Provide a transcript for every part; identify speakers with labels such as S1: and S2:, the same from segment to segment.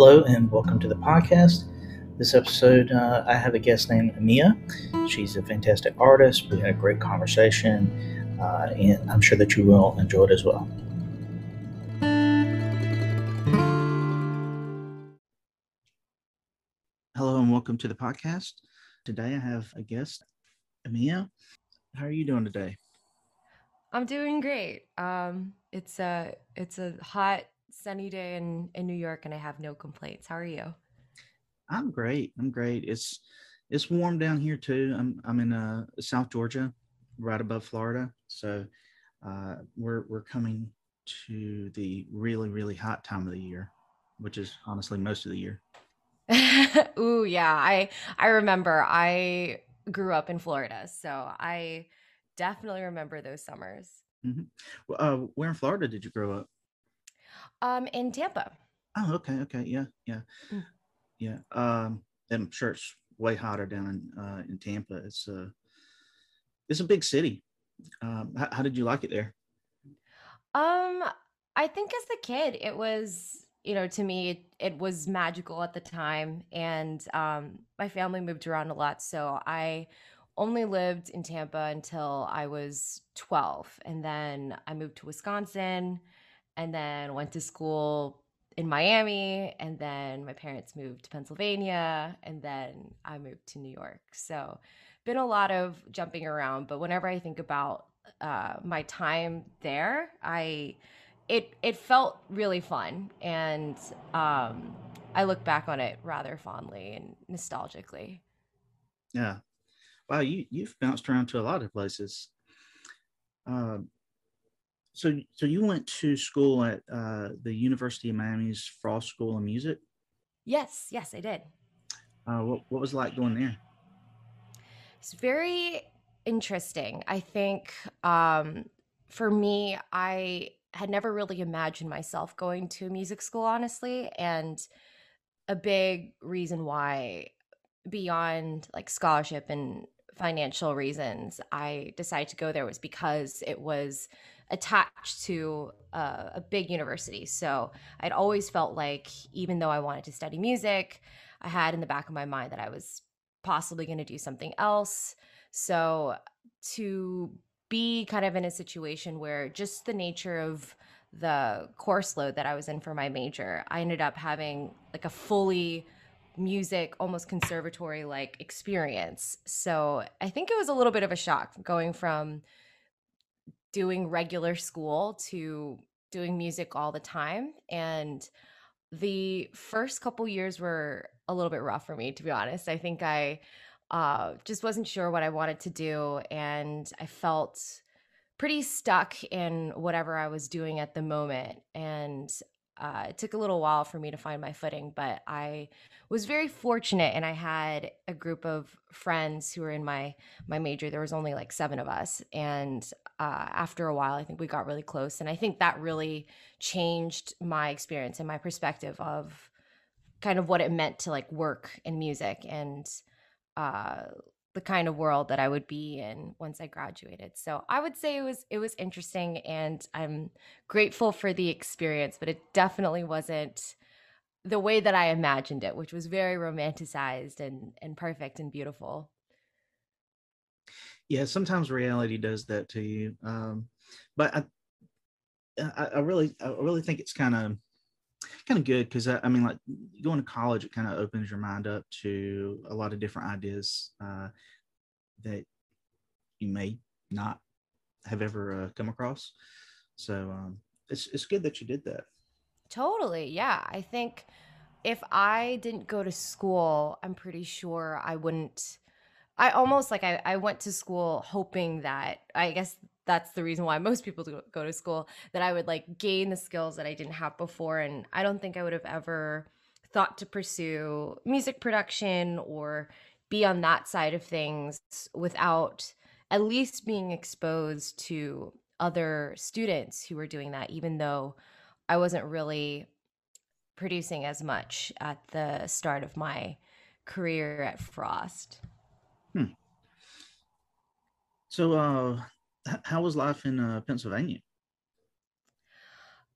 S1: Hello, and welcome to the podcast. This episode, uh, I have a guest named Mia. She's a fantastic artist. We had a great conversation, uh, and I'm sure that you will enjoy it as well. Hello, and welcome to the podcast. Today, I have a guest, Mia. How are you doing today?
S2: I'm doing great. Um, it's a it's a hot sunny day in in New York, and I have no complaints. How are you?
S1: I'm great. I'm great. It's it's warm down here too. I'm I'm in uh, South Georgia, right above Florida. So uh, we're we're coming to the really really hot time of the year, which is honestly most of the year.
S2: Ooh, yeah. I I remember. I grew up in Florida, so I definitely remember those summers.
S1: Mm-hmm. Well, uh, where in Florida did you grow up?
S2: Um, in Tampa.
S1: Oh, okay, okay, yeah, yeah, mm. yeah. Um, I'm sure it's way hotter down in uh, in Tampa. It's a uh, it's a big city. Um, how, how did you like it there?
S2: Um, I think as a kid, it was you know to me it, it was magical at the time, and um, my family moved around a lot, so I only lived in Tampa until I was 12. And then I moved to Wisconsin and then went to school in Miami. And then my parents moved to Pennsylvania. And then I moved to New York. So, been a lot of jumping around. But whenever I think about uh, my time there, I it it felt really fun, and um, I look back on it rather fondly and nostalgically.
S1: Yeah, wow, you you've bounced around to a lot of places. Uh, so so you went to school at uh, the University of Miami's Frost School of Music.
S2: Yes, yes, I did.
S1: Uh, what what was it like going there?
S2: It's very interesting. I think um, for me, I had never really imagined myself going to a music school, honestly, and a big reason why beyond like scholarship and financial reasons I decided to go there was because it was attached to a, a big university. So I'd always felt like, even though I wanted to study music, I had in the back of my mind that I was possibly going to do something else. So to be kind of in a situation where just the nature of the course load that I was in for my major, I ended up having like a fully music, almost conservatory like experience. So I think it was a little bit of a shock going from doing regular school to doing music all the time. And the first couple years were a little bit rough for me, to be honest. I think I uh, just wasn't sure what I wanted to do. And I felt pretty stuck in whatever I was doing at the moment. And uh, it took a little while for me to find my footing, but I was very fortunate, and I had a group of friends who were in my my major. There was only like seven of us, and uh, after a while, I think we got really close, and I think that really changed my experience and my perspective of kind of what it meant to like work in music and uh, the kind of world that I would be in once I graduated. So I would say it was it was interesting and I'm grateful for the experience, but it definitely wasn't the way that I imagined it, which was very romanticized and and perfect and beautiful.
S1: Yeah, sometimes reality does that to you. Um, but I, I, I really, I really think it's kind of kind of good because I, I, mean, like going to college, it kind of opens your mind up to a lot of different ideas uh, that you may not have ever uh, come across. So um, it's it's good that you did that.
S2: Totally, yeah. I think if I didn't go to school, I'm pretty sure I wouldn't. I almost like I, I went to school hoping that I guess that's the reason why most people go to school that I would like gain the skills that I didn't have before. And I don't think I would have ever thought to pursue music production or be on that side of things without at least being exposed to other students who were doing that, even though I wasn't really producing as much at the start of my career at Frost.
S1: So, uh, how was life in uh, Pennsylvania?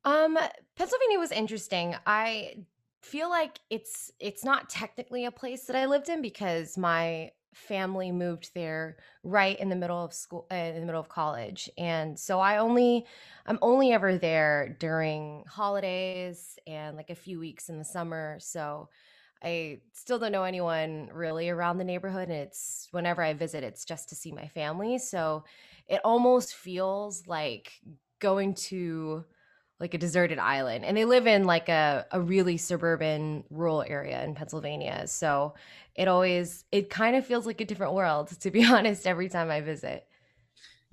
S2: Um, Pennsylvania was interesting. I feel like it's it's not technically a place that I lived in because my family moved there right in the middle of school uh, in the middle of college and so i only i'm only ever there during holidays and like a few weeks in the summer so i still don't know anyone really around the neighborhood and it's whenever i visit it's just to see my family so it almost feels like going to like a deserted island and they live in like a, a really suburban rural area in pennsylvania so it always it kind of feels like a different world to be honest every time i visit.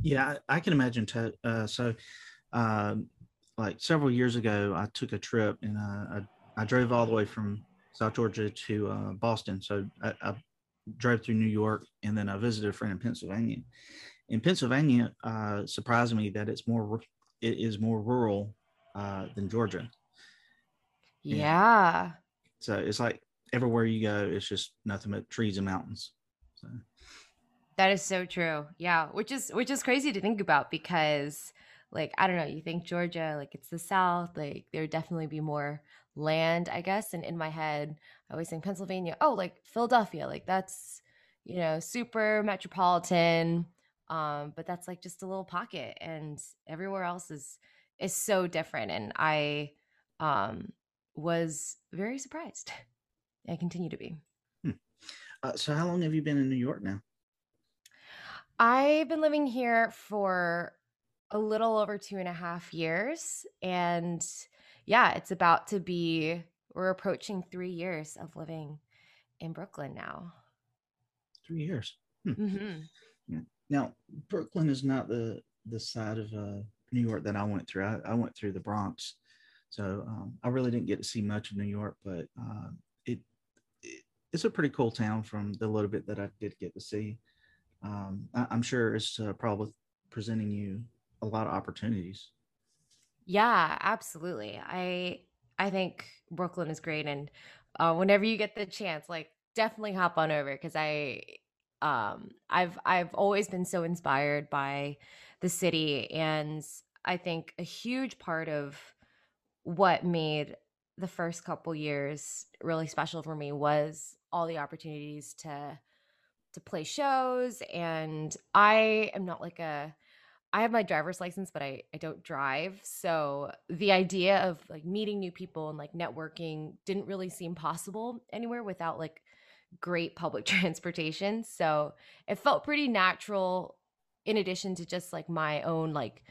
S1: Yeah i, can imagine uh, so um, like several years ago i took a trip and uh, I, I drove all the way from south georgia to uh, boston so I, I, drove through new york and then i visited a friend in pennsylvania in pennsylvania uh, surprised me that it's more it is more rural uh, than Georgia.
S2: Yeah.
S1: So it's like everywhere you go, it's just nothing but trees and mountains. So.
S2: That is so true. Yeah, which is which is crazy to think about because like I don't know, you think Georgia like it's the south, like there would definitely be more land, I guess, and in my head, I always think Pennsylvania, oh, like Philadelphia, like that's you know, super metropolitan um but that's like just a little pocket and everywhere else is is so different and i um was very surprised i continue to be
S1: hmm. uh, so how long have you been in new york now
S2: i've been living here for a little over two and a half years and yeah it's about to be we're approaching three years of living in brooklyn now
S1: three years hmm. mm-hmm. yeah. now brooklyn is not the the side of uh New York that I went through. I, I went through the Bronx, so um, I really didn't get to see much of New York, but uh, it, it, it's a pretty cool town from the little bit that I did get to see. Um, I, am sure it's uh, probably presenting you a lot of opportunities.
S2: Yeah, absolutely. I I think Brooklyn is great, and uh, whenever you get the chance, like definitely hop on over because I um I've I've always been so inspired by the city. And I think a huge part of what made the first couple years really special for me was all the opportunities to to play shows and I am not like a I have my driver's license but I I don't drive so the idea of like meeting new people and like networking didn't really seem possible anywhere without like great public transportation so it felt pretty natural in addition to just like my own like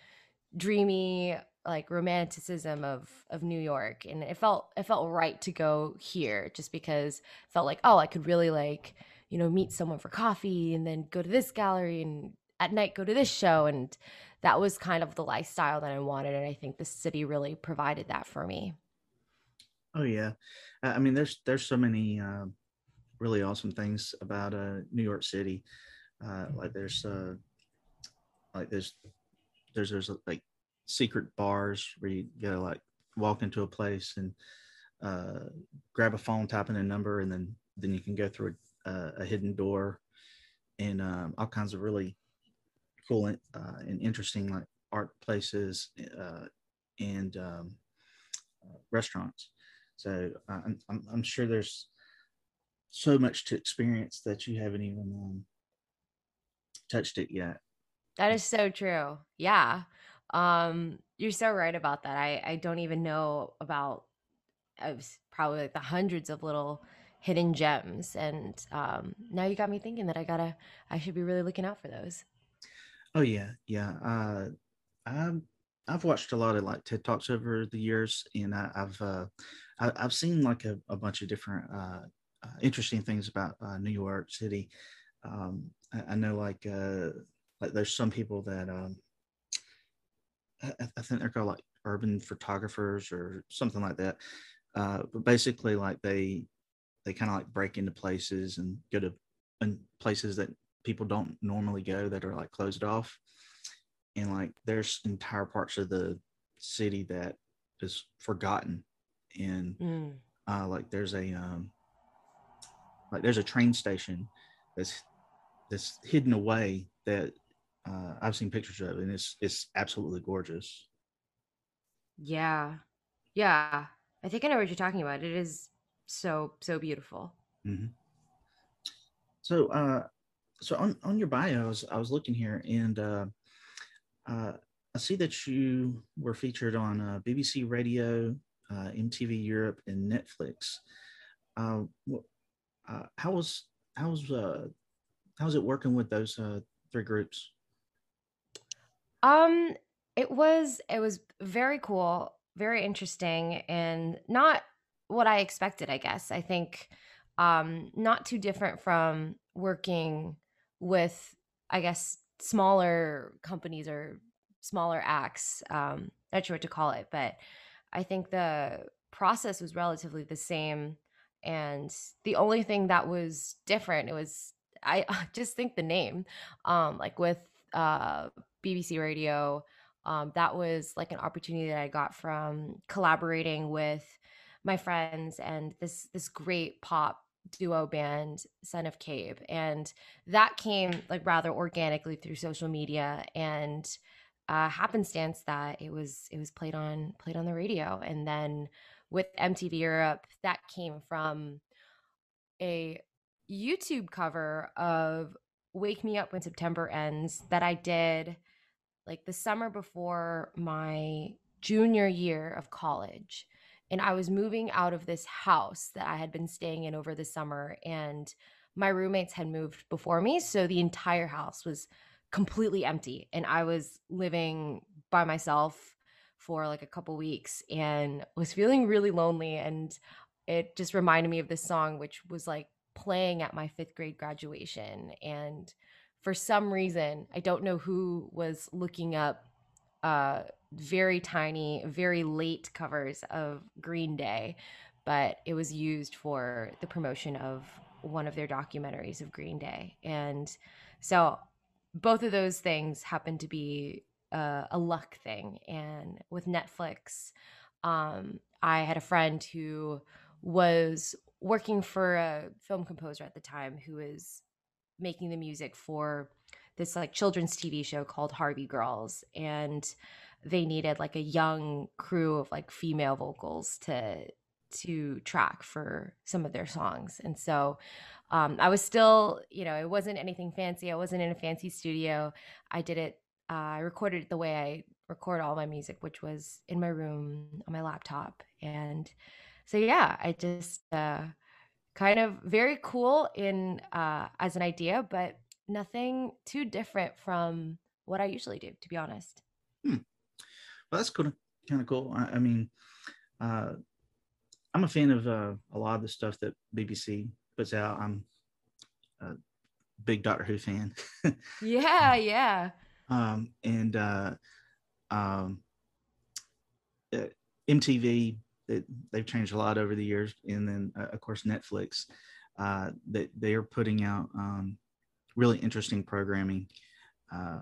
S2: dreamy like romanticism of of New York and it felt it felt right to go here just because felt like oh I could really like you know meet someone for coffee and then go to this gallery and at night go to this show and that was kind of the lifestyle that I wanted and I think the city really provided that for me.
S1: Oh yeah. I mean there's there's so many uh, really awesome things about uh, New York City. Uh, like there's uh, like there's there's there's like secret bars where you gotta like walk into a place and uh, grab a phone, type in a number, and then then you can go through a, a hidden door and um, all kinds of really cool and, uh, and interesting like art places uh, and um, uh, restaurants. So uh, I'm, I'm, I'm sure there's so much to experience that you haven't even um, touched it yet.
S2: That is so true. Yeah. Um, you're so right about that. I, I don't even know about uh, probably like the hundreds of little hidden gems. And um, now you got me thinking that I gotta, I should be really looking out for those.
S1: Oh yeah, yeah. Uh, I've I've watched a lot of like TED talks over the years, and I, have uh, I, have seen like a, a, bunch of different uh, uh, interesting things about uh, New York City. Um, I, I, know like uh, like there's some people that um, I, I, think they're called like urban photographers or something like that. Uh, but basically, like they they kind of like break into places and go to and places that people don't normally go that are like closed off. And like there's entire parts of the city that is forgotten. And mm. uh, like there's a um, like there's a train station that's that's hidden away that uh, I've seen pictures of, and it's it's absolutely gorgeous.
S2: Yeah, yeah. I think I know what you're talking about. It is so so beautiful.
S1: Mm-hmm. So, uh, so on on your bio, I was, looking here, and uh, uh, I see that you were featured on uh, BBC Radio, uh, MTV Europe, and Netflix. Uh, uh, how was how was how was it working with those three groups?
S2: Um, it was it was very cool, very interesting, and not what I expected. I guess I think um, not too different from working with, I guess, smaller companies or smaller acts. Um, not sure what to call it, but I think the process was relatively the same. And the only thing that was different, it was I just think the name, um, like with uh, BBC Radio, um, that was like an opportunity that I got from collaborating with my friends and this this great pop duo band son of cabe and that came like rather organically through social media and uh happenstance that it was it was played on played on the radio. And then with mtv europe that came from a youtube cover of wake me up when september ends that i did like the summer before my junior year of college and I was moving out of this house that I had been staying in over the summer and my roommates had moved before me so the entire house was completely empty and I was living by myself for like a couple weeks and was feeling really lonely and it just reminded me of this song which was like playing at my 5th grade graduation and for some reason I don't know who was looking up uh very tiny, very late covers of Green Day, but it was used for the promotion of one of their documentaries of Green Day. And so both of those things happened to be uh, a luck thing. And with Netflix, um, I had a friend who was working for a film composer at the time who was making the music for this like children's TV show called Harvey Girls. And they needed like a young crew of like female vocals to to track for some of their songs. And so um, i was still you know it wasn't anything fancy. I wasn't in a fancy studio. I did it uh, i recorded it the way i record all my music which was in my room on my laptop. And so yeah i just uh, kind of very cool in uh, as an idea but nothing too different from what i usually do to be honest.
S1: Hmm well, that's kind of kind of cool. I, I mean, uh, I'm a fan of uh, a lot of the stuff that BBC puts out. I'm a big Doctor Who fan.
S2: yeah, yeah.
S1: Um, and uh, um, uh, MTV, they, they've changed a lot over the years, and then uh, of course Netflix. Uh, that they are putting out um, really interesting programming, uh,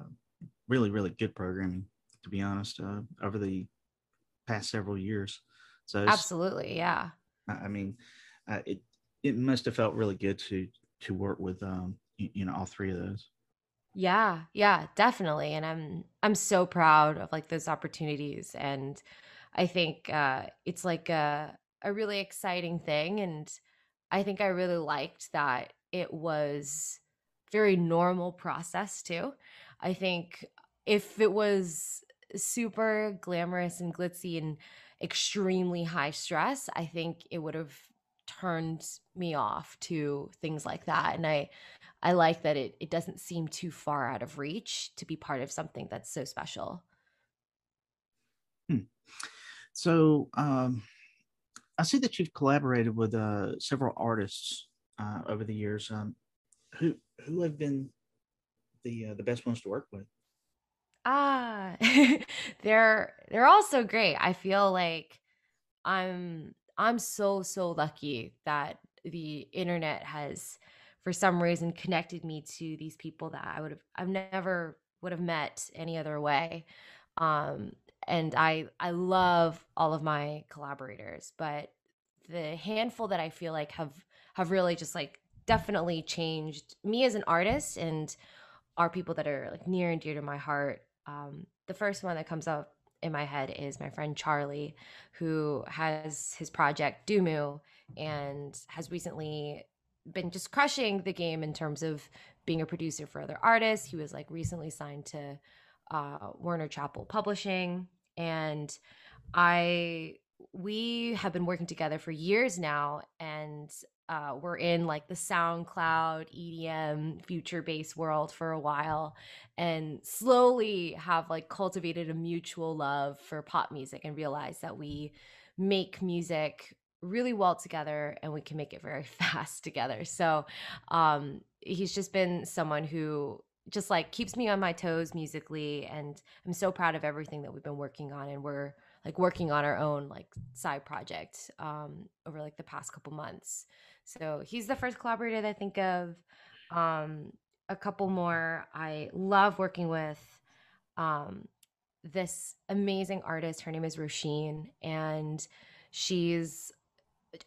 S1: really really good programming to be honest, uh, over the past several years. So
S2: absolutely, yeah.
S1: I mean, uh, it it must have felt really good to to work with um you, you know all three of those.
S2: Yeah, yeah, definitely, and I'm I'm so proud of like those opportunities, and I think uh, it's like a a really exciting thing, and I think I really liked that it was very normal process too. I think if it was super glamorous and glitzy and extremely high stress, I think it would have turned me off to things like that. And I I like that it it doesn't seem too far out of reach to be part of something that's so special.
S1: Hmm. So um I see that you've collaborated with uh, several artists uh, over the years. Um, who who have been the uh, the best ones to work with?
S2: Ah, they're they're all so great. I feel like I'm I'm so so lucky that the internet has for some reason connected me to these people that I would have I've never would have met any other way. Um and I I love all of my collaborators, but the handful that I feel like have have really just like definitely changed me as an artist and are people that are like near and dear to my heart um, the first one that comes up in my head is my friend Charlie, who has his project Dumu and has recently been just crushing the game in terms of being a producer for other artists. He was like recently signed to uh, Warner Chappell Publishing, and I we have been working together for years now, and uh, we're in like the SoundCloud EDM future based world for a while, and slowly have like cultivated a mutual love for pop music and realized that we make music really well together and we can make it very fast together. So um, he's just been someone who just like keeps me on my toes musically and I'm so proud of everything that we've been working on and we're like working on our own like side project um, over like the past couple months. So he's the first collaborator that I think of. Um, a couple more. I love working with um, this amazing artist. Her name is Roisin, and she's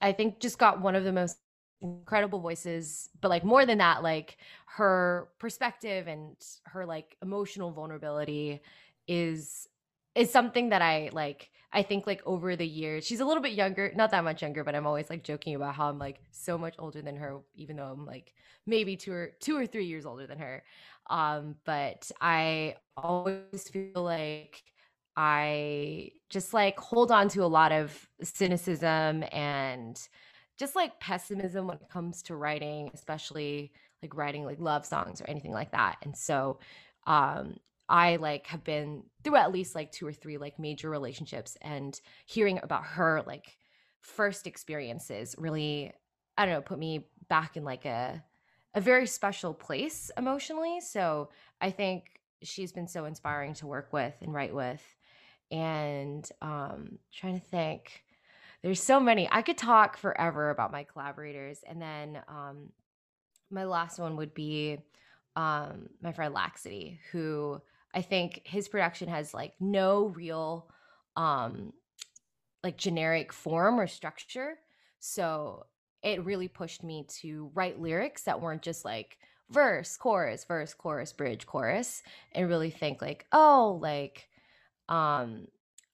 S2: I think just got one of the most incredible voices but like more than that like her perspective and her like emotional vulnerability is is something that i like i think like over the years she's a little bit younger not that much younger but i'm always like joking about how i'm like so much older than her even though i'm like maybe two or two or three years older than her um but i always feel like I just like hold on to a lot of cynicism and just like pessimism when it comes to writing, especially like writing like love songs or anything like that. And so um I like have been through at least like two or three like major relationships and hearing about her like first experiences really I don't know, put me back in like a a very special place emotionally. So I think she's been so inspiring to work with and write with and um trying to think there's so many i could talk forever about my collaborators and then um my last one would be um my friend Laxcity who i think his production has like no real um like generic form or structure. So it really pushed me to write lyrics that weren't just like verse chorus verse chorus bridge chorus and really think like oh like um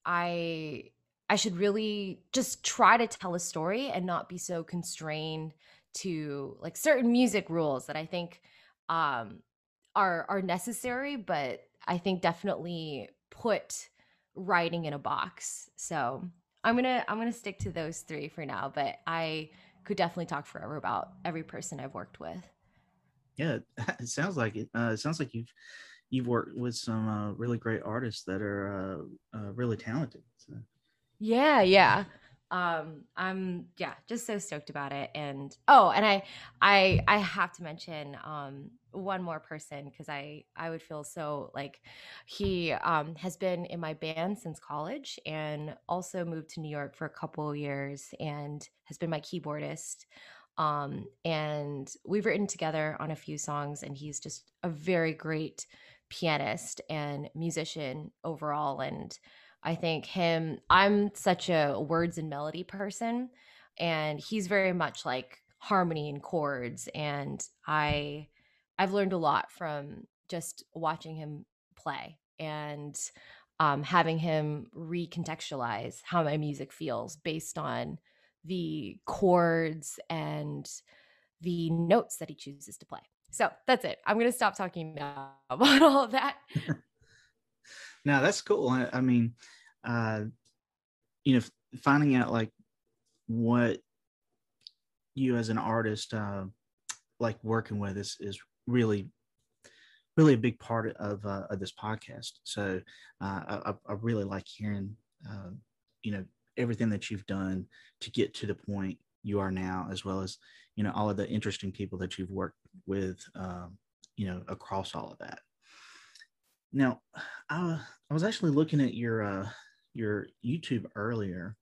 S2: i i should really just try to tell a story and not be so constrained to like certain music rules that i think um are are necessary but i think definitely put writing in a box so i'm gonna i'm gonna stick to those three for now but i could definitely talk forever about every person i've worked with
S1: yeah it sounds like it uh, it sounds like you've you've worked with some uh, really great artists that are uh, uh, really talented. So.
S2: Yeah, yeah. Um, I'm yeah, just so stoked about it. And oh, and I I I have to mention um one more person because I I would feel so like he um has been in my band since college and also moved to New York for a couple years and has been my keyboardist um and we've written together on a few songs and he's just a very great pianist and musician overall and i think him i'm such a words and melody person and he's very much like harmony and chords and i i've learned a lot from just watching him play and um, having him recontextualize how my music feels based on the chords and the notes that he chooses to play so that's it. I'm going to stop talking now about all that.
S1: now that's cool. I, I mean, uh, you know, finding out like what you as an artist uh, like working with is is really really a big part of, uh, of this podcast. So uh, I, I really like hearing, uh, you know, everything that you've done to get to the point you are now, as well as you know all of the interesting people that you've worked with, um, you know, across all of that. Now, I, I was actually looking at your uh, your YouTube earlier,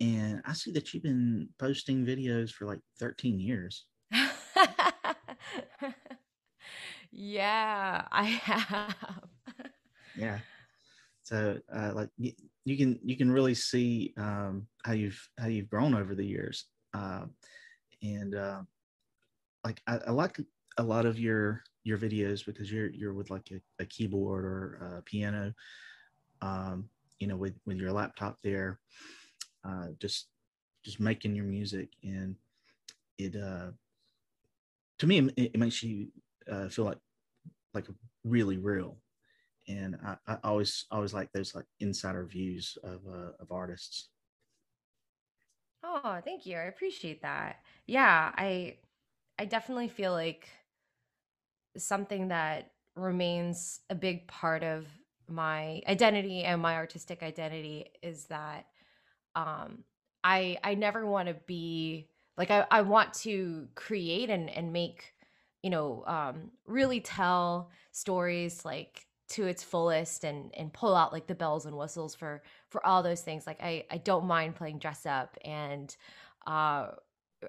S1: and I see that you've been posting videos for like 13 years.
S2: yeah, I have.
S1: yeah. So, uh, like you, you can you can really see um, how you've how you've grown over the years. Uh, and uh, like I, I, like a lot of your your videos because you're you're with like a, a keyboard or a piano, um, you know with with your laptop there uh, just just making your music and it uh to me it, it makes you uh, feel like like really real and I, I always always like those like insider views of uh, of artists
S2: Oh, thank you. I appreciate that. Yeah, I I definitely feel like something that remains a big part of my identity and my artistic identity is that um I I never want to be like I, I want to create and and make you know um really tell stories like to its fullest and and pull out like the bells and whistles for for all those things. Like i i don't mind playing dress up and uh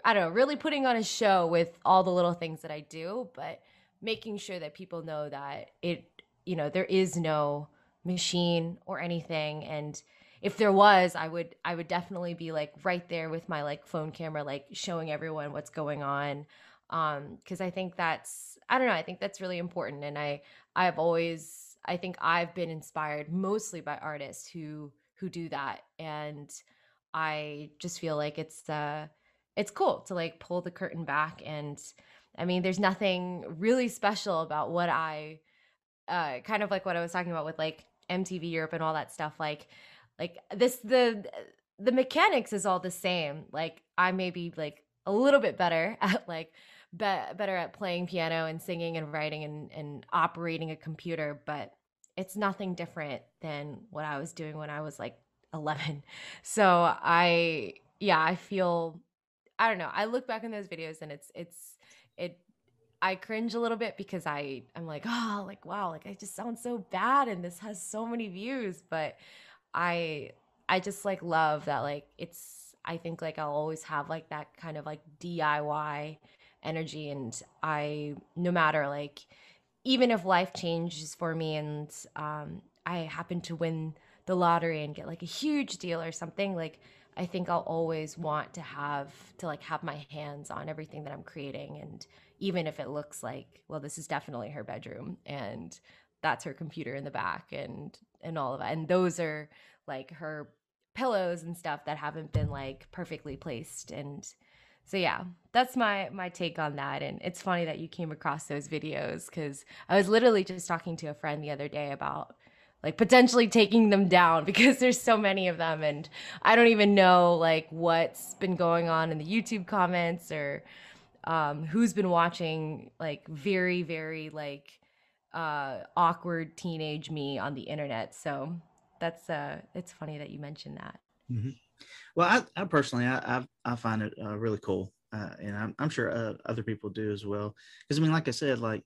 S2: i don't know really putting on a show with all the little things that i do but making sure that people know that it you know there is no machine or anything. And if there was i would i would definitely be like right there with my like phone camera like showing everyone what's going on. Um because i think that's i don't know i think that's really important. And i i've always i think i've been inspired mostly by artists who who do that. And i just feel like it's uh it's cool to like pull the curtain back and i mean there's nothing really special about what i uh kind of like what i was talking about with like mtv europe and all that stuff like like this the the mechanics is all the same like i may be like a little bit better at like be- better at playing piano and singing and writing and, and operating a computer but it's nothing different than what i was doing when i was like 11 so i yeah i feel i don't know i look back in those videos and it's it's it I cringe a little bit because I I'm like, oh, like wow, like I just sound so bad and this has so many views, but I I just like love that like it's I think like I'll always have like that kind of like DIY energy. And I no matter like even if life changes for me and um I happen to win the lottery and get like a huge deal or something like I think I'll always want to have to like have my hands on everything that I'm creating and even if it looks like well this is definitely her bedroom and that's her computer in the back and and all of that and those are like her pillows and stuff that haven't been like perfectly placed and so yeah that's my my take on that and it's funny that you came across those videos because i was literally just talking to a friend the other day about like potentially taking them down because there's so many of them and i don't even know like what's been going on in the youtube comments or um, who's been watching like very very like uh, awkward teenage me on the internet. So that's uh, it's funny that you mentioned that.
S1: Mm-hmm. Well, I, I personally, I, I, I find it uh, really cool, uh, and I'm, I'm sure uh, other people do as well. Because I mean, like I said, like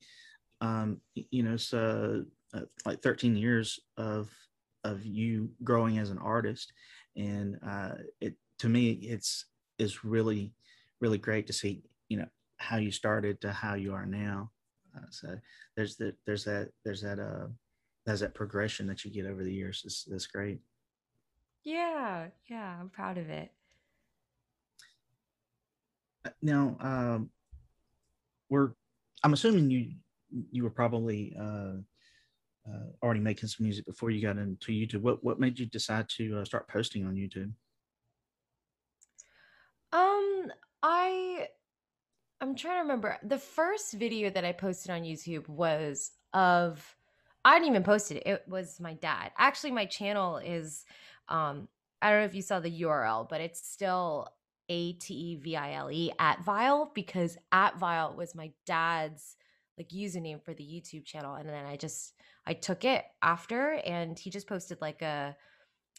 S1: um, you know, so uh, like 13 years of of you growing as an artist, and uh, it to me, it's is really really great to see you know how you started to how you are now uh, so there's that there's that there's that uh there's that progression that you get over the years. That's that's great.
S2: Yeah, yeah, I'm proud of it.
S1: Uh, now, um, we're I'm assuming you you were probably uh, uh, already making some music before you got into YouTube. What what made you decide to uh, start posting on YouTube?
S2: Um, I I'm trying to remember. The first video that I posted on YouTube was of I didn't even post it. It was my dad. Actually, my channel is um I don't know if you saw the URL, but it's still A T E V I L E at Vile because at Vile was my dad's like username for the YouTube channel. And then I just I took it after and he just posted like a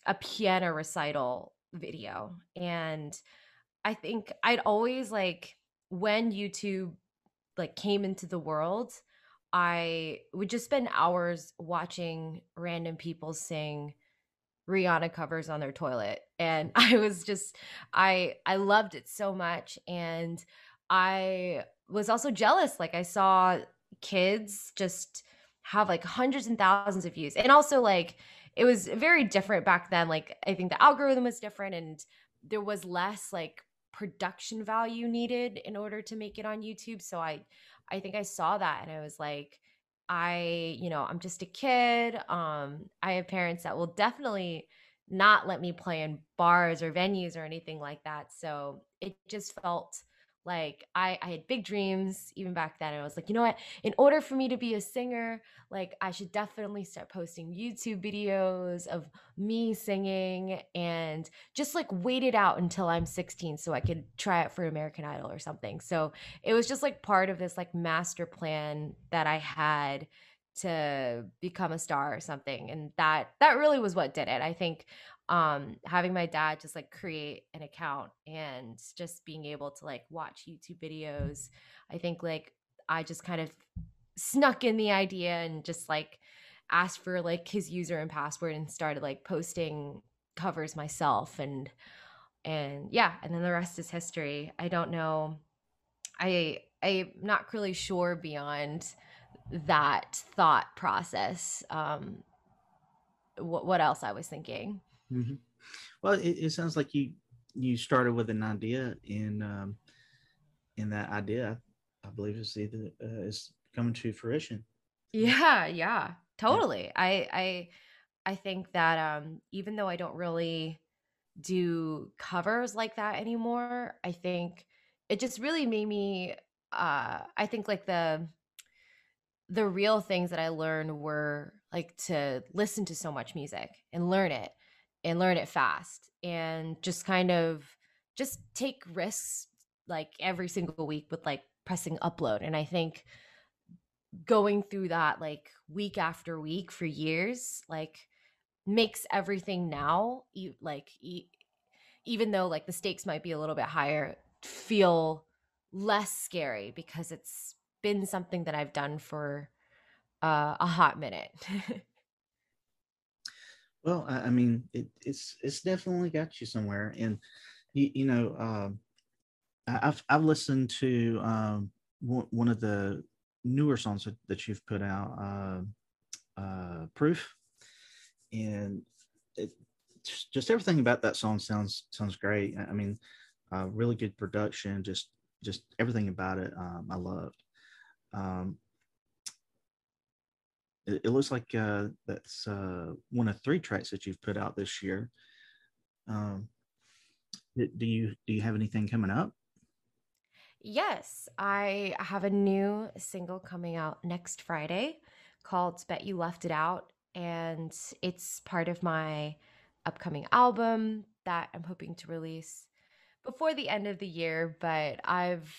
S2: a piano recital video. And I think I'd always like when YouTube like came into the world, I would just spend hours watching random people sing Rihanna covers on their toilet and I was just I I loved it so much and I was also jealous like I saw kids just have like hundreds and thousands of views and also like it was very different back then like I think the algorithm was different and there was less like production value needed in order to make it on YouTube. So I I think I saw that and I was like I, you know, I'm just a kid. Um, I have parents that will definitely not let me play in bars or venues or anything like that. So it just felt like I, I had big dreams even back then. I was like, you know what? In order for me to be a singer, like I should definitely start posting YouTube videos of me singing and just like wait it out until I'm 16 so I could try it for American Idol or something. So it was just like part of this like master plan that I had to become a star or something and that that really was what did it i think um having my dad just like create an account and just being able to like watch youtube videos i think like i just kind of snuck in the idea and just like asked for like his user and password and started like posting covers myself and and yeah and then the rest is history. I don't know. I i'm not really sure beyond that thought process um what, what else i was thinking
S1: Mm-hmm. Well, it, it, sounds like you you started with an idea, and um, and that idea, I believe, is either uh, is coming to fruition.
S2: Yeah, yeah, totally. Yeah. I I I think that um, even though I don't really do covers like that anymore, I think it just really made me. Uh, I think like the the real things that I learned were like to listen to so much music and learn it and learn it fast and just kind of just take risks like every single week with like pressing upload and i think going through that like week after week for years like makes everything now you like even though like the stakes might be a little bit higher feel less scary because it's been something that i've done for uh, a hot minute
S1: Well, I, I mean, it, it's it's definitely got you somewhere, and you, you know, um, I've I've listened to um, one of the newer songs that, you've put out, uh, uh, "Proof," and it, just everything about that song sounds sounds great. I mean, uh, really good production, just just everything about it um, I loved. Um, it, it looks like uh, that's uh, one of three tracks that you've put out this year. Um, do you do you have anything coming up?
S2: Yes, I have a new single coming out next Friday called Bet You Left It Out. And it's part of my upcoming album that I'm hoping to release before the end of the year. But I've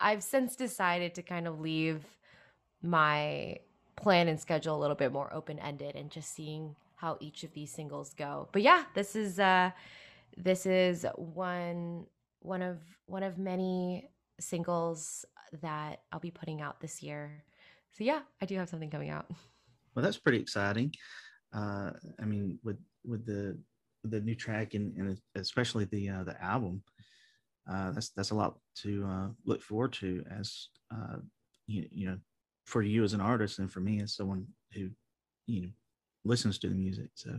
S2: I've since decided to kind of leave my plan and schedule a little bit more open ended and just seeing how each of these singles go. But yeah, this is uh this is one one of one of many singles that I'll be putting out this year. So yeah, I do have something coming out.
S1: Well, that's pretty exciting. Uh, I mean, with with the the new track and, and especially the uh, the album, uh, that's that's a lot to uh, look forward to as uh, you, you know for you as an artist and for me as someone who you know listens to the music so.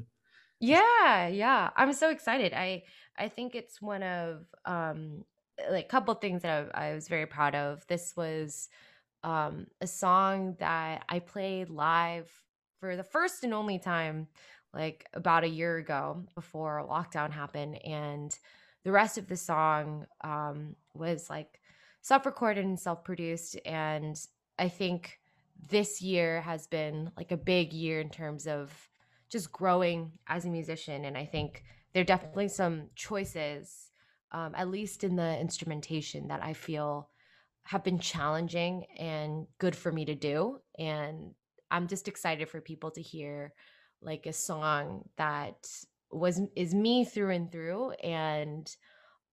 S2: Yeah yeah i'm so excited. I i think it's one of um like a couple things that I, I was very proud of. This was um a song that i played live for the first and only time like about a year ago before lockdown happened and the rest of the song um was like self-recorded and self-produced and I think this year has been like a big year in terms of just growing as a musician. And I think there are definitely some choices, um, at least in the instrumentation, that I feel have been challenging and good for me to do. And I'm just excited for people to hear like a song that was is me through and through and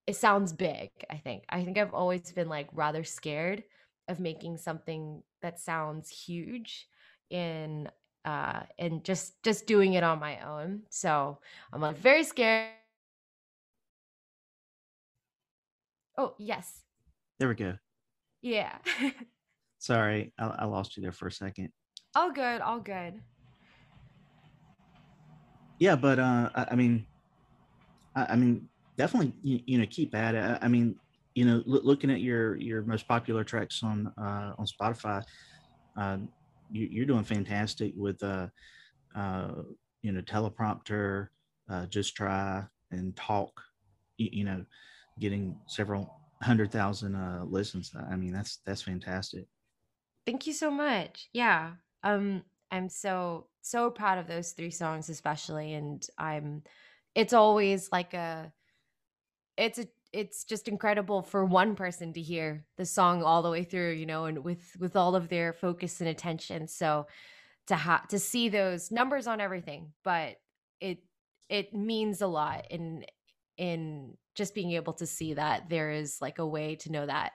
S2: it sounds big i think i think i've always been like rather scared of making something that sounds huge in uh and just just doing it on my own. So i'm like very scared oh yes.
S1: There we go.
S2: Yeah.
S1: Sorry I, I lost you there for a second.
S2: All good all good.
S1: Yeah but uh i, I mean I, I, mean definitely you, you know keep at it. I, I mean you know, looking at your your most popular tracks on uh, on Spotify, uh, you, are doing fantastic with uh, uh, you know teleprompter, uh, just try and talk. You, you know, getting several hundred thousand uh, listens. I mean, that's that's fantastic.
S2: Thank you so much. Yeah, um, I'm so so proud of those three songs, especially, and I'm. It's always like a. It's a it's just incredible for one person to hear the song all the way through you know and with with all of their focus and attention. So to have to see those numbers on everything but it it means a lot in in just being able to see that there is like a way to know that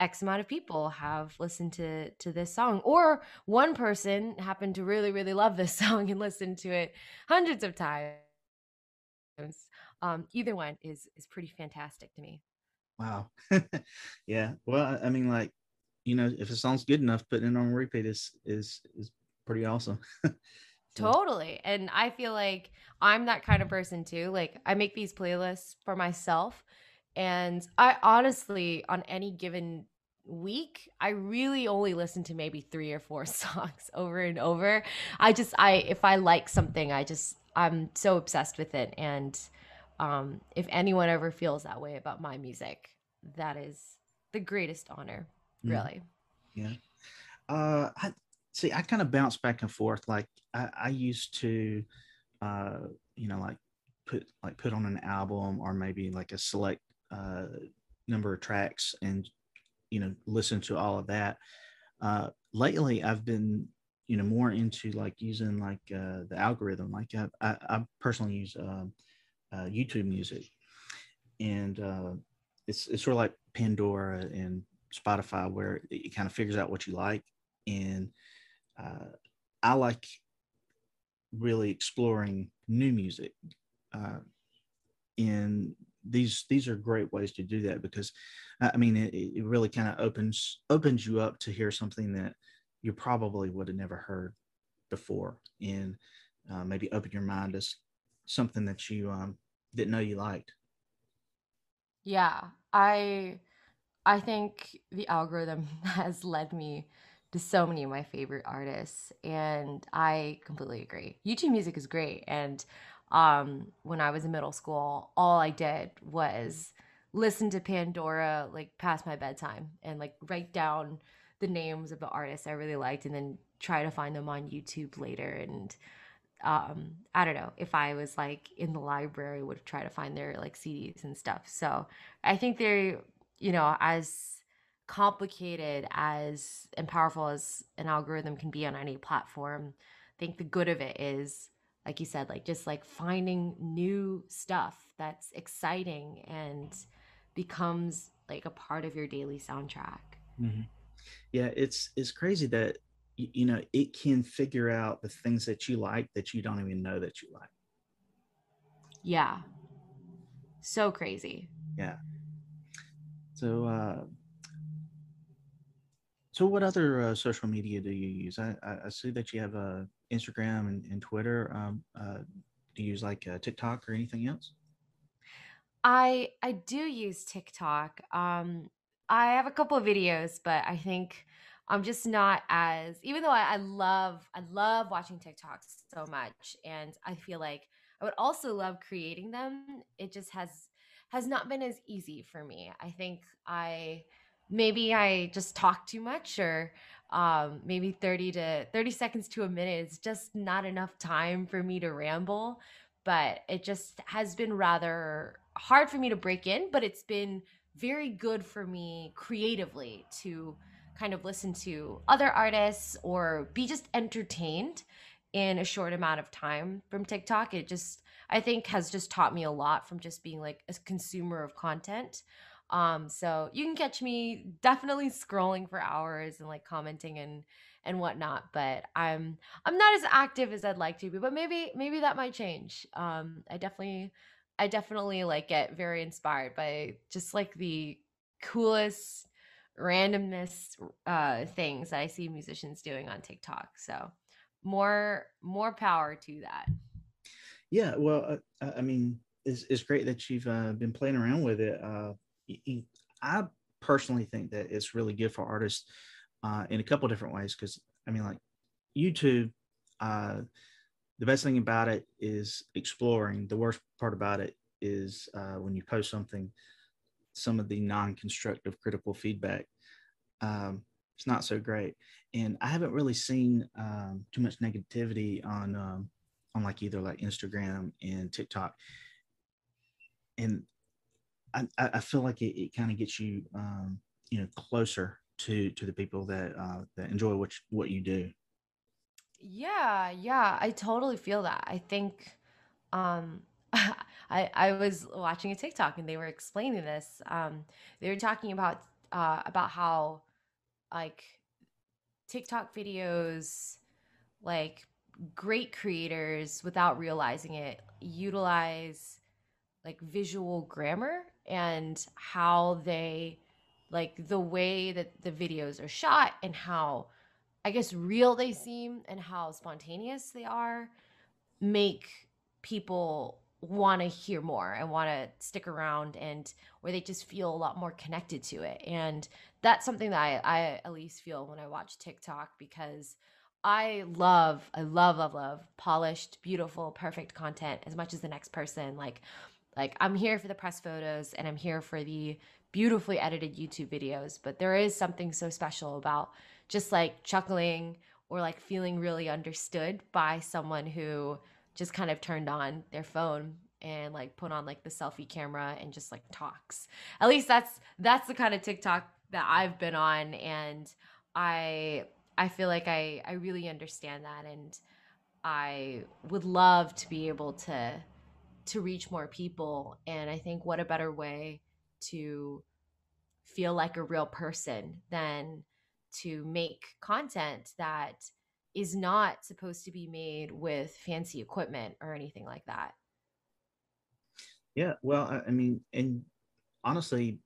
S2: x amount of people have listened to to this song or one person happened to really really love this song and listened to it hundreds of times um, either one is is pretty fantastic to me.
S1: Wow. yeah. Well, I mean, like, you know, if it sounds good enough, putting it on repeat is is is pretty awesome.
S2: Totally. And I feel like I'm that kind of person too. Like I make these playlists for myself. And I honestly, on any given week, I really only listen to maybe three or four songs over and over. I just I if I like something, I just I'm so obsessed with it. And um, if anyone ever feels that way about my music, that is the greatest honor, mm. really.
S1: Yeah. Uh, I see. I kind of bounce back and forth. Like I, I used to, uh, you know, like put like put on an album or maybe like a select uh, number of tracks and you know listen to all of that. Uh, lately, I've been you know more into like using like uh, the algorithm. Like I, I, I personally use. Um, uh, YouTube music, and uh, it's it's sort of like Pandora and Spotify, where it kind of figures out what you like, and uh, I like really exploring new music. Uh, and these these are great ways to do that because I mean it, it really kind of opens opens you up to hear something that you probably would have never heard before. And uh, maybe open your mind to something that you um, didn't know you liked.
S2: Yeah, I I think the algorithm has led me to so many of my favorite artists and I completely agree. YouTube music is great and um when I was in middle school, all I did was listen to Pandora like past my bedtime and like write down the names of the artists I really liked and then try to find them on YouTube later and um i don't know if i was like in the library would try to find their like cds and stuff so i think they're you know as complicated as and powerful as an algorithm can be on any platform i think the good of it is like you said like just like finding new stuff that's exciting and becomes like a part of your daily soundtrack
S1: mm-hmm. yeah it's it's crazy that you know it can figure out the things that you like that you don't even know that you like.
S2: Yeah. So crazy.
S1: Yeah. So uh so what other uh, social media do you use? I i see that you have uh instagram and, and twitter. Um uh do you use like uh, tiktok or anything else?
S2: I i do use tiktok. Um i have a couple of videos but i think I'm just not as even though I, I love I love watching TikToks so much and I feel like I would also love creating them. It just has has not been as easy for me. I think I maybe I just talk too much or um, maybe 30 to 30 seconds to a minute is just not enough time for me to ramble. But it just has been rather hard for me to break in, but it's been very good for me creatively to kind of listen to other artists or be just entertained in a short amount of time from TikTok. It just, I think, has just taught me a lot from just being like a consumer of content. Um, so you can catch me definitely scrolling for hours and like commenting and and whatnot. But I'm I'm not as active as I'd like to be. But maybe maybe that might change. Um, I definitely I definitely like get very inspired by just like the coolest randomness uh, things that I see musicians doing on TikTok. So more more power to that.
S1: Yeah, well, uh, I mean, it's, it's great that you've uh, been playing around with it. Uh, I personally think that it's really good for artists uh, in a couple different ways because I mean, like YouTube, uh, the best thing about it is exploring. The worst part about it is uh, when you post something, some of the non-constructive critical feedback. Um, it's not so great, and I haven't really seen um, too much negativity on um, on like either like Instagram and TikTok, and I, I feel like it, it kind of gets you um, you know closer to to the people that uh, that enjoy what you, what you do.
S2: Yeah, yeah, I totally feel that. I think um I I was watching a TikTok and they were explaining this. Um they were talking about uh about how like TikTok videos like great creators without realizing it utilize like visual grammar and how they like the way that the videos are shot and how I guess real they seem and how spontaneous they are make people want to hear more and want to stick around and where they just feel a lot more connected to it. And that's something that I, I at least feel when i watch tiktok because i love i love love love polished beautiful perfect content as much as the next person. Like like i'm here for the press photos and i'm here for the beautifully edited youtube videos but there is something so special about just like chuckling or like feeling really understood by someone who just kind of turned on their phone and like put on like the selfie camera and just like talks. At least that's that's the kind of TikTok that I've been on and I I feel like I I really understand that and I would love to be able to to reach more people and I think what a better way to feel like a real person than to make content that is not supposed to be made with fancy equipment or anything like that.
S1: Yeah, well, I mean, and honestly,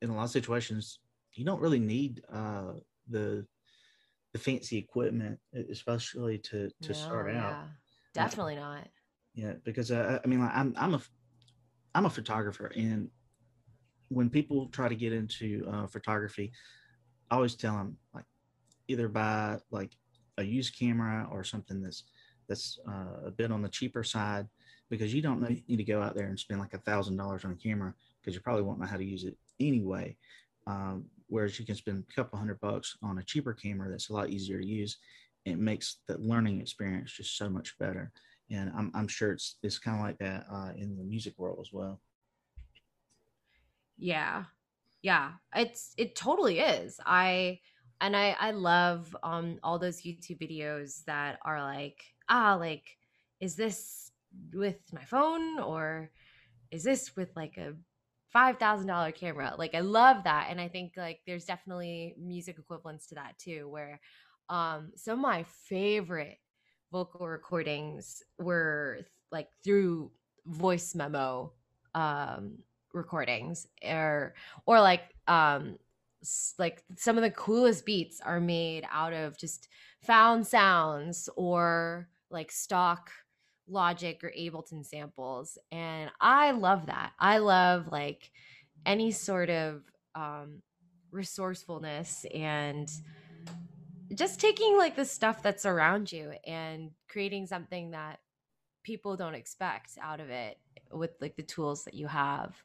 S1: in a lot of situations, you don't really need uh, the the fancy equipment, especially to to no, start yeah. out.
S2: Definitely not.
S1: Yeah, because uh, I mean, like, I'm I'm a I'm a photographer, and when people try to get into uh, photography, I always tell them like either buy like a used camera or something that's that's uh, a bit on the cheaper side because you don't need to go out there and spend like a thousand dollars on a camera because you probably won't know how to use it anyway. Um, whereas you can spend a couple hundred bucks on a cheaper camera that's a lot easier to use. It makes the learning experience just so much better. And I'm, I'm sure it's it's kind of like that uh, in the music world as well.
S2: Yeah, yeah, it's it totally is. I and I I love um all those YouTube videos that are like ah like is this with my phone or is this with like a five thousand dollar camera? Like I love that, and I think like there's definitely music equivalents to that too, where um some of my favorite vocal recordings were like through voice memo um recordings or or like um like some of the coolest beats are made out of just found sounds or like stock logic or ableton samples and i love that. I love like any sort of um resourcefulness and just taking like the stuff that's around you and creating something that people don't expect out of it with like the tools that you have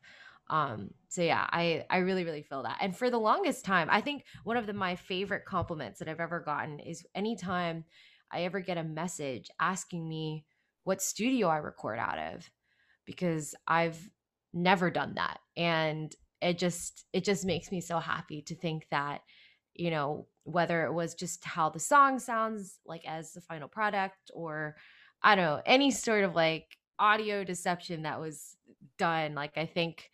S2: um so yeah i i really really feel that. And for the longest time i think one of the my favorite compliments that i've ever gotten is anytime i ever get a message asking me what studio i record out of because i've never done that. And it just it just makes me so happy to think that you know whether it was just how the song sounds like as the final product or i don't know any sort of like audio deception that was done like i think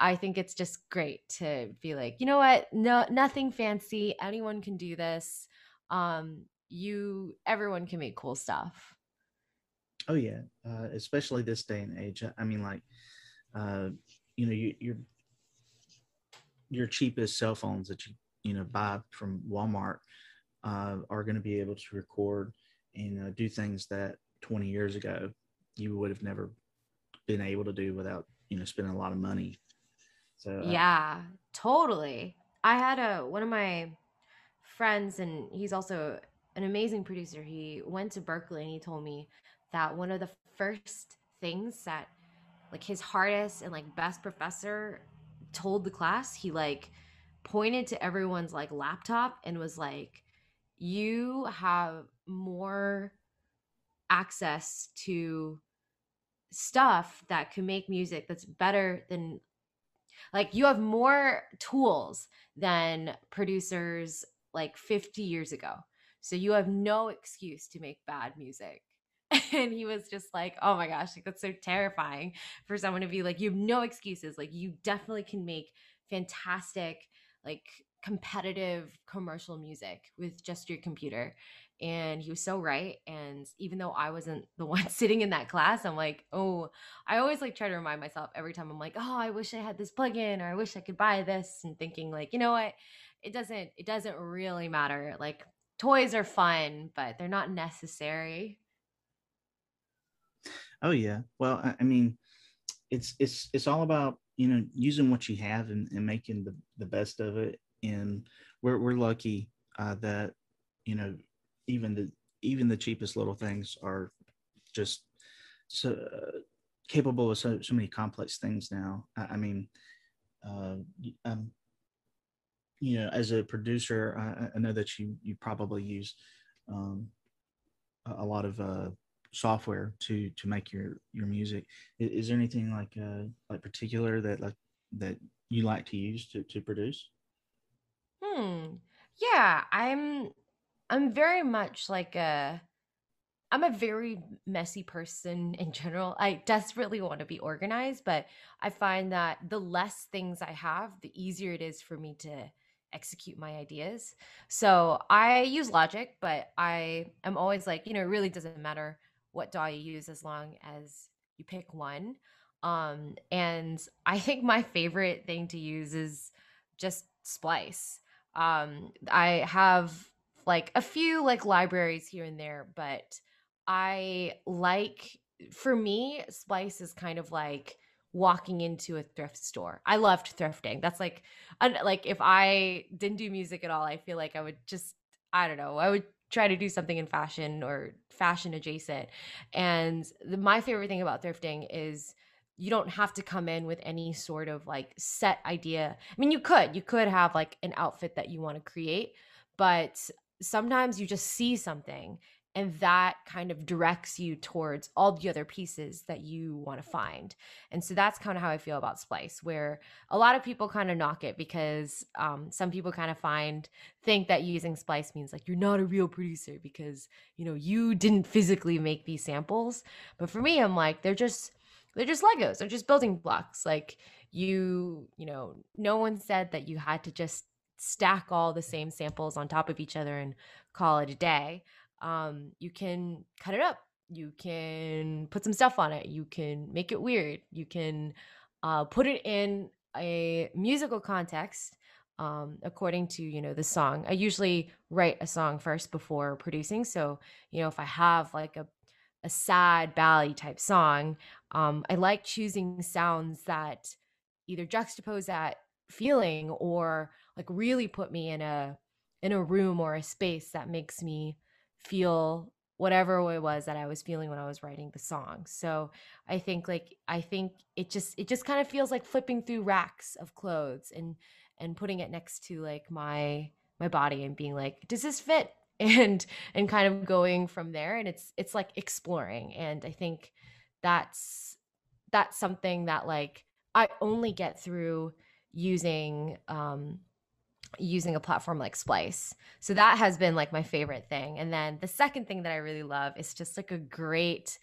S2: I think it's just great to be like, you know what? No, nothing fancy. Anyone can do this. Um, you, everyone can make cool stuff.
S1: Oh yeah, uh, especially this day and age. I mean, like, uh, you know, you, your your cheapest cell phones that you you know buy from Walmart uh, are going to be able to record and uh, do things that 20 years ago you would have never been able to do without you know spending a lot of money
S2: so uh, yeah, totally. I had a one of my friends, and he's also an amazing producer. He went to Berklee and he told me that one of the first things that like his hardest and like best professor told the class, he like pointed to everyone's like laptop and was like, You have more access to stuff that can make music that's better than like you have more tools than producers like 50 years ago. So you have no excuse to make bad music. And he was just like oh my gosh like that's so terrifying for someone to be like you have no excuses. Like you definitely can make fantastic like competitive commercial music with just your computer and he was so right and even though i wasn't the one sitting in that class i'm like oh i always like try to remind myself every time i'm like oh i wish i had this plugin or i wish i could buy this and thinking like you know what? It doesn't it doesn't really matter like toys are fun but they're not necessary.
S1: Oh yeah. Well i, I mean it's it's it's all about you know using what you have and, and making the, the best of it and we're, we're lucky uh, that you know even the even the cheapest little things are just so uh, capable of so, so many complex things now. I, I mean, uh, um, you know, as a producer, I, I, know that you you probably use um, a, a lot of uh, software to to make your your music. Is, is there anything like uh, like particular that like that you like to use to to produce?
S2: Hmm. Yeah, I'm I'm very much like a I'm a very messy person in general. I desperately want to be organized, but I find that the less things I have, the easier it is for me to execute my ideas. So I use Logic, but I am always like, you know, it really doesn't matter what DAW you use as long as you pick one. Um, and I think my favorite thing to use is just Splice. Um, I have like a few like libraries here and there, but I like for me, Splice is kind of like walking into a thrift store. I loved thrifting. That's like like if I didn't do music at all, I feel like I would just I don't know, I would try to do something in fashion or fashion adjacent. And the, my favorite thing about thrifting is you don't have to come in with any sort of like set idea. I mean, you could, you could have like an outfit that you want to create, but sometimes you just see something and that kind of directs you towards all the other pieces that you want to find. And so that's kind of how i feel about splice where a lot of people kind of knock it because um, some people kind of find think that using splice means like you're not a real producer because you know you didn't physically make these samples. But for me i'm like they're just they're just legos. They're just building blocks. Like you you know no one said that you had to just stack all the same samples on top of each other and call it a day. Um, you can cut it up. You can put some stuff on it. You can make it weird. You can uh, put it in a musical context um, according to you know the song. I usually write a song first before producing. So you know if I have like a a sad ballad type song, um, I like choosing sounds that either juxtapose that feeling or like really put me in a in a room or a space that makes me feel whatever it was that I was feeling when I was writing the song. So I think like I think it just it just kind of feels like flipping through racks of clothes and and putting it next to like my my body and being like does this fit? And and kind of going from there. And it's it's like exploring. And I think that's that's something that like I only get through using um using a platform like Splice. So that has been like my favorite thing. And then the second thing that I really love is just like a great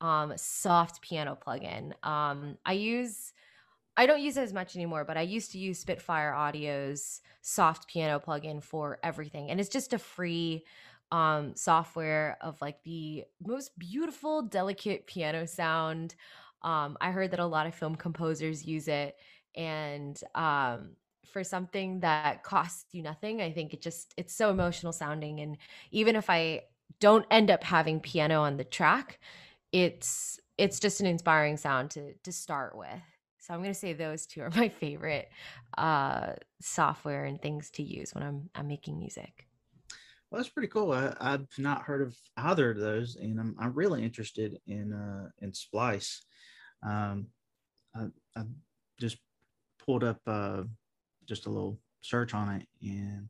S2: um, soft piano plugin. Um, I use I don't use it as much anymore, but I used to use Spitfire Audio's soft piano plugin for everything. And it's just a free um, software of like the most beautiful, delicate piano sound. Um, I heard that a lot of film composers use it. And um, for something that costs you nothing i think it just it's so emotional sounding and even if i don't end up having piano on the track it's it's just an inspiring sound to to start with so i'm going to say those two are my favorite uh software and things to use when i'm i'm making music
S1: Well, that's pretty cool. I, I've not heard of either of those, and I'm, I'm really interested in uh, in Splice. Um, I, I just pulled up uh, just a little search on it, and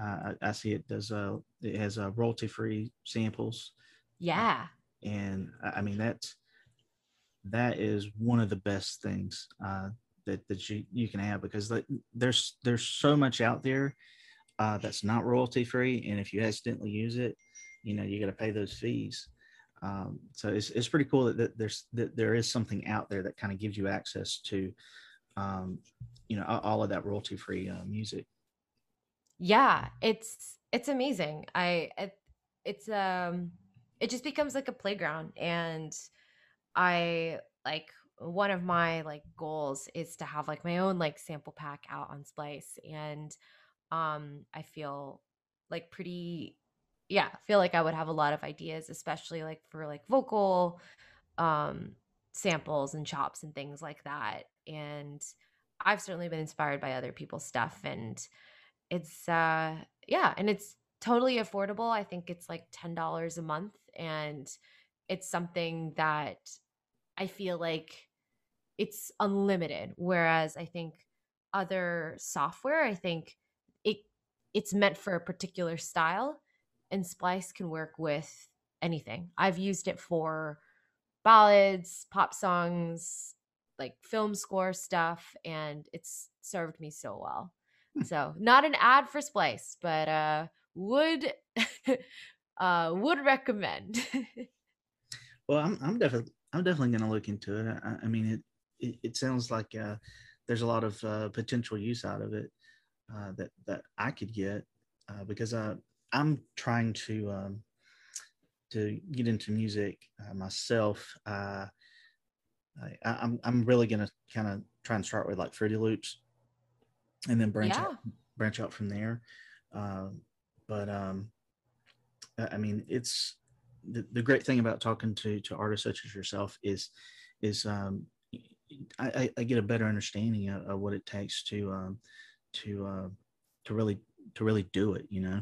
S1: uh, I, I, see it does uh, it has uh, royalty free samples.
S2: Yeah,
S1: and I mean that's that is one of the best things uh, that that you you can have because there's there's so much out there uh, that's not royalty free, and if you accidentally use it, you know you got to pay those fees. Um, so it's, it's pretty cool that, that there's that there is something out there that kind of gives you access to, um, you know, all of that royalty free uh, music.
S2: Yeah, it's it's amazing. I it, it's um it just becomes like a playground, and I like one of my like goals is to have like my own like sample pack out on Splice, and um i feel like pretty yeah feel like i would have a lot of ideas especially like for like vocal um samples and chops and things like that and i've certainly been inspired by other people's stuff and it's uh yeah and it's totally affordable i think it's like $10 a month and it's something that i feel like it's unlimited whereas i think other software i think it it's meant for a particular style and splice can work with anything. I've used it for ballads pop songs like film score stuff and it's served me so well. Hmm. so not an ad for splice but uh would uh would recommend.
S1: Well i'm, I'm definitely i'm definitely going to look into it. I, I, mean it, it it sounds like uh there's a lot of uh, potential use out of it uh, that that I could get uh, because I I'm trying to um, to get into music uh, myself. Uh, I, I'm I'm really gonna kind of try and start with like Fruity Loops, and then branch yeah. out branch out from there. Uh, but um, I mean, it's the, the great thing about talking to to artists such as yourself is is um, I, I get a better understanding of, of what it takes to um, to uh, to really to really do it you know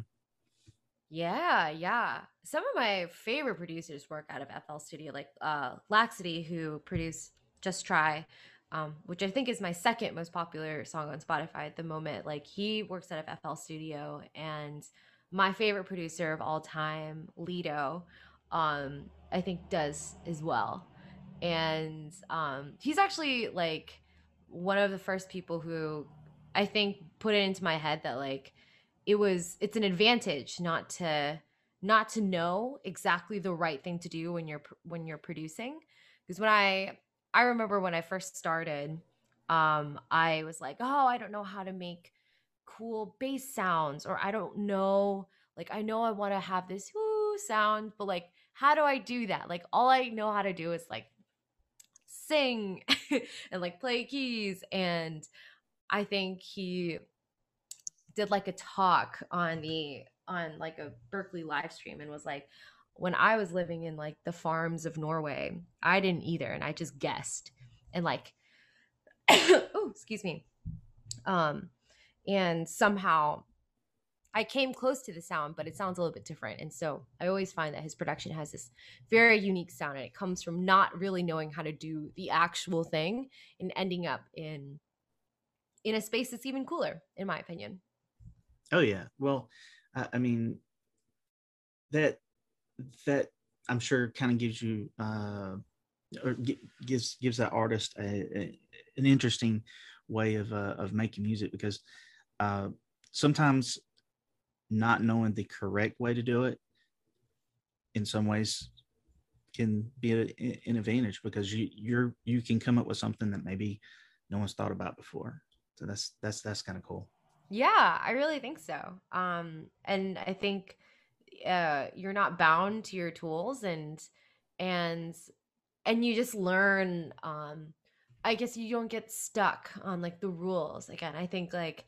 S2: yeah yeah some of my favorite producers work out of fl studio like uh Laxcity who produced just try um, which i think is my second most popular song on spotify at the moment. Like he works out of fl studio and my favorite producer of all time lido um, i think does as well. And um, he's actually like one of the first people who I think put it into my head that like it was it's an advantage not to not to know exactly the right thing to do when you're when you're producing because when I I remember when I first started um I was like, "Oh, I don't know how to make cool bass sounds or I don't know like I know I want to have this whoo sound, but like how do I do that? Like all I know how to do is like sing and like play keys and I think he did like a talk on the on like a Berklee live stream and was like when I was living in like the farms of Norway, I didn't either and I just guessed. And like oh, excuse me. Um and somehow I came close to the sound, but it sounds a little bit different. And so I always find that his production has this very unique sound and it comes from not really knowing how to do the actual thing and ending up in in a space that's even cooler, in my opinion.
S1: Oh yeah. Well, I, I mean that that I'm sure kind of gives you uh, or gives gives that artist a, a, an interesting way of uh, of making music because uh, sometimes not knowing the correct way to do it in some ways can be a, an advantage because you you're you can come up with something that maybe no one's thought about before. So that's that's that's kind of cool
S2: yeah i really think so. Um and i think uh you're not bound to your tools and and and you just learn um i guess you don't get stuck on like the rules. Again i think like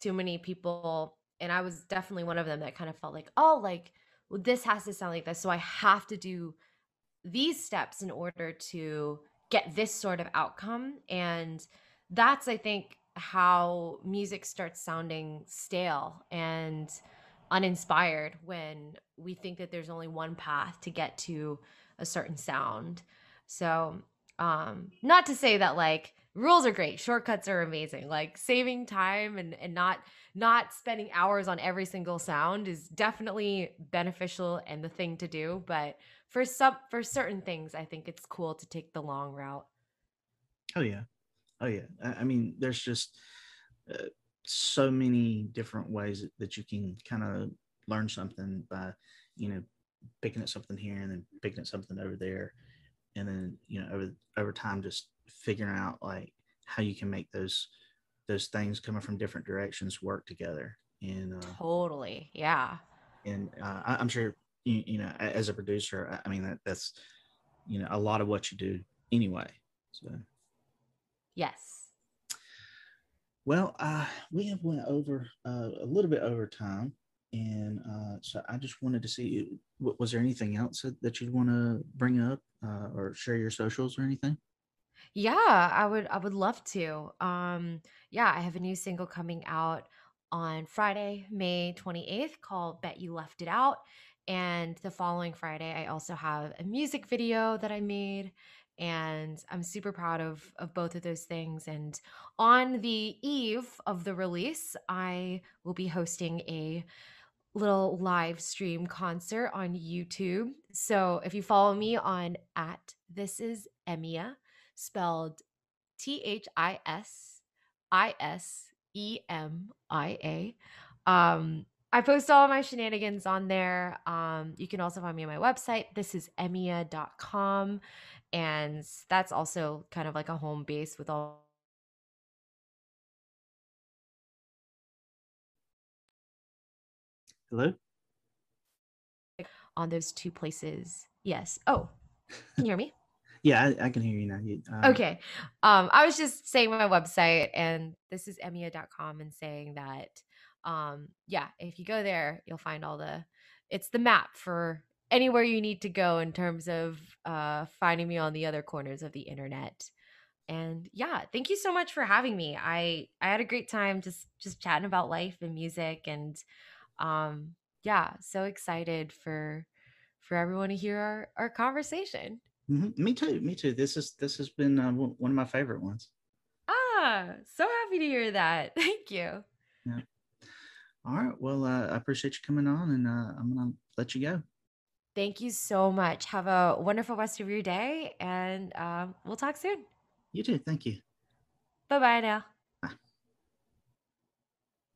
S2: too many people and i was definitely one of them that kind of felt like oh like well, this has to sound like this so i have to do these steps in order to get this sort of outcome. And that's i think how music starts sounding stale and uninspired when we think that there's only one path to get to a certain sound. So, um, not to say that like rules are great, shortcuts are amazing. Like saving time and and not not spending hours on every single sound is definitely beneficial and the thing to do, but for some for certain things, I think it's cool to take the long route.
S1: Oh yeah. Oh yeah. I, I mean, there's just uh, so many different ways that you can kind of learn something by, you know, picking at something here and then picking at something over there, and then you know over over time just figuring out like how you can make those those things coming from different directions work together. And uh,
S2: totally, yeah.
S1: And uh, I, I'm sure you, you know as a producer, I mean that that's you know a lot of what you do anyway. So
S2: yes
S1: well, uh, we have went over uh, a little bit over time, and uh, so I just wanted to see, was there anything else that you'd want to bring up uh, or share your socials or anything?
S2: Yeah, I would I would love to. Um yeah, I have a new single coming out on Friday, May 28th called Bet You Left It Out. And the following Friday, I also have a music video that I made and I'm super proud of of both of those things. And on the eve of the release, I will be hosting a little live stream concert on YouTube. So if you follow me on at this is Emia, spelled T H I S I S E M I A. Um, I post all my shenanigans on there. Um, you can also find me on my website. This is emia.com and that's also kind of like a home base with all
S1: hello?
S2: On those two places. Yes. Oh can you hear me?
S1: Yeah I, I, can hear you now. You,
S2: uh... okay. Um i was just saying my website and this is emia.com and saying that um yeah if you go there you'll find all the it's the map for anywhere you need to go in terms of uh, finding me on the other corners of the internet. And yeah, thank you so much for having me. I I had a great time just just chatting about life and music and um yeah, so excited for for everyone to hear our our conversation.
S1: Mm-hmm. Me too. Me too. This is this has been uh, one of my favorite ones.
S2: Ah, so happy to hear that. Thank you.
S1: Yeah. All right. Well, uh, I appreciate you coming on, and uh, I'm gonna let you go.
S2: Thank you so much. Have a wonderful rest of your day, and um, we'll talk soon.
S1: You too. Thank you.
S2: Bye bye now.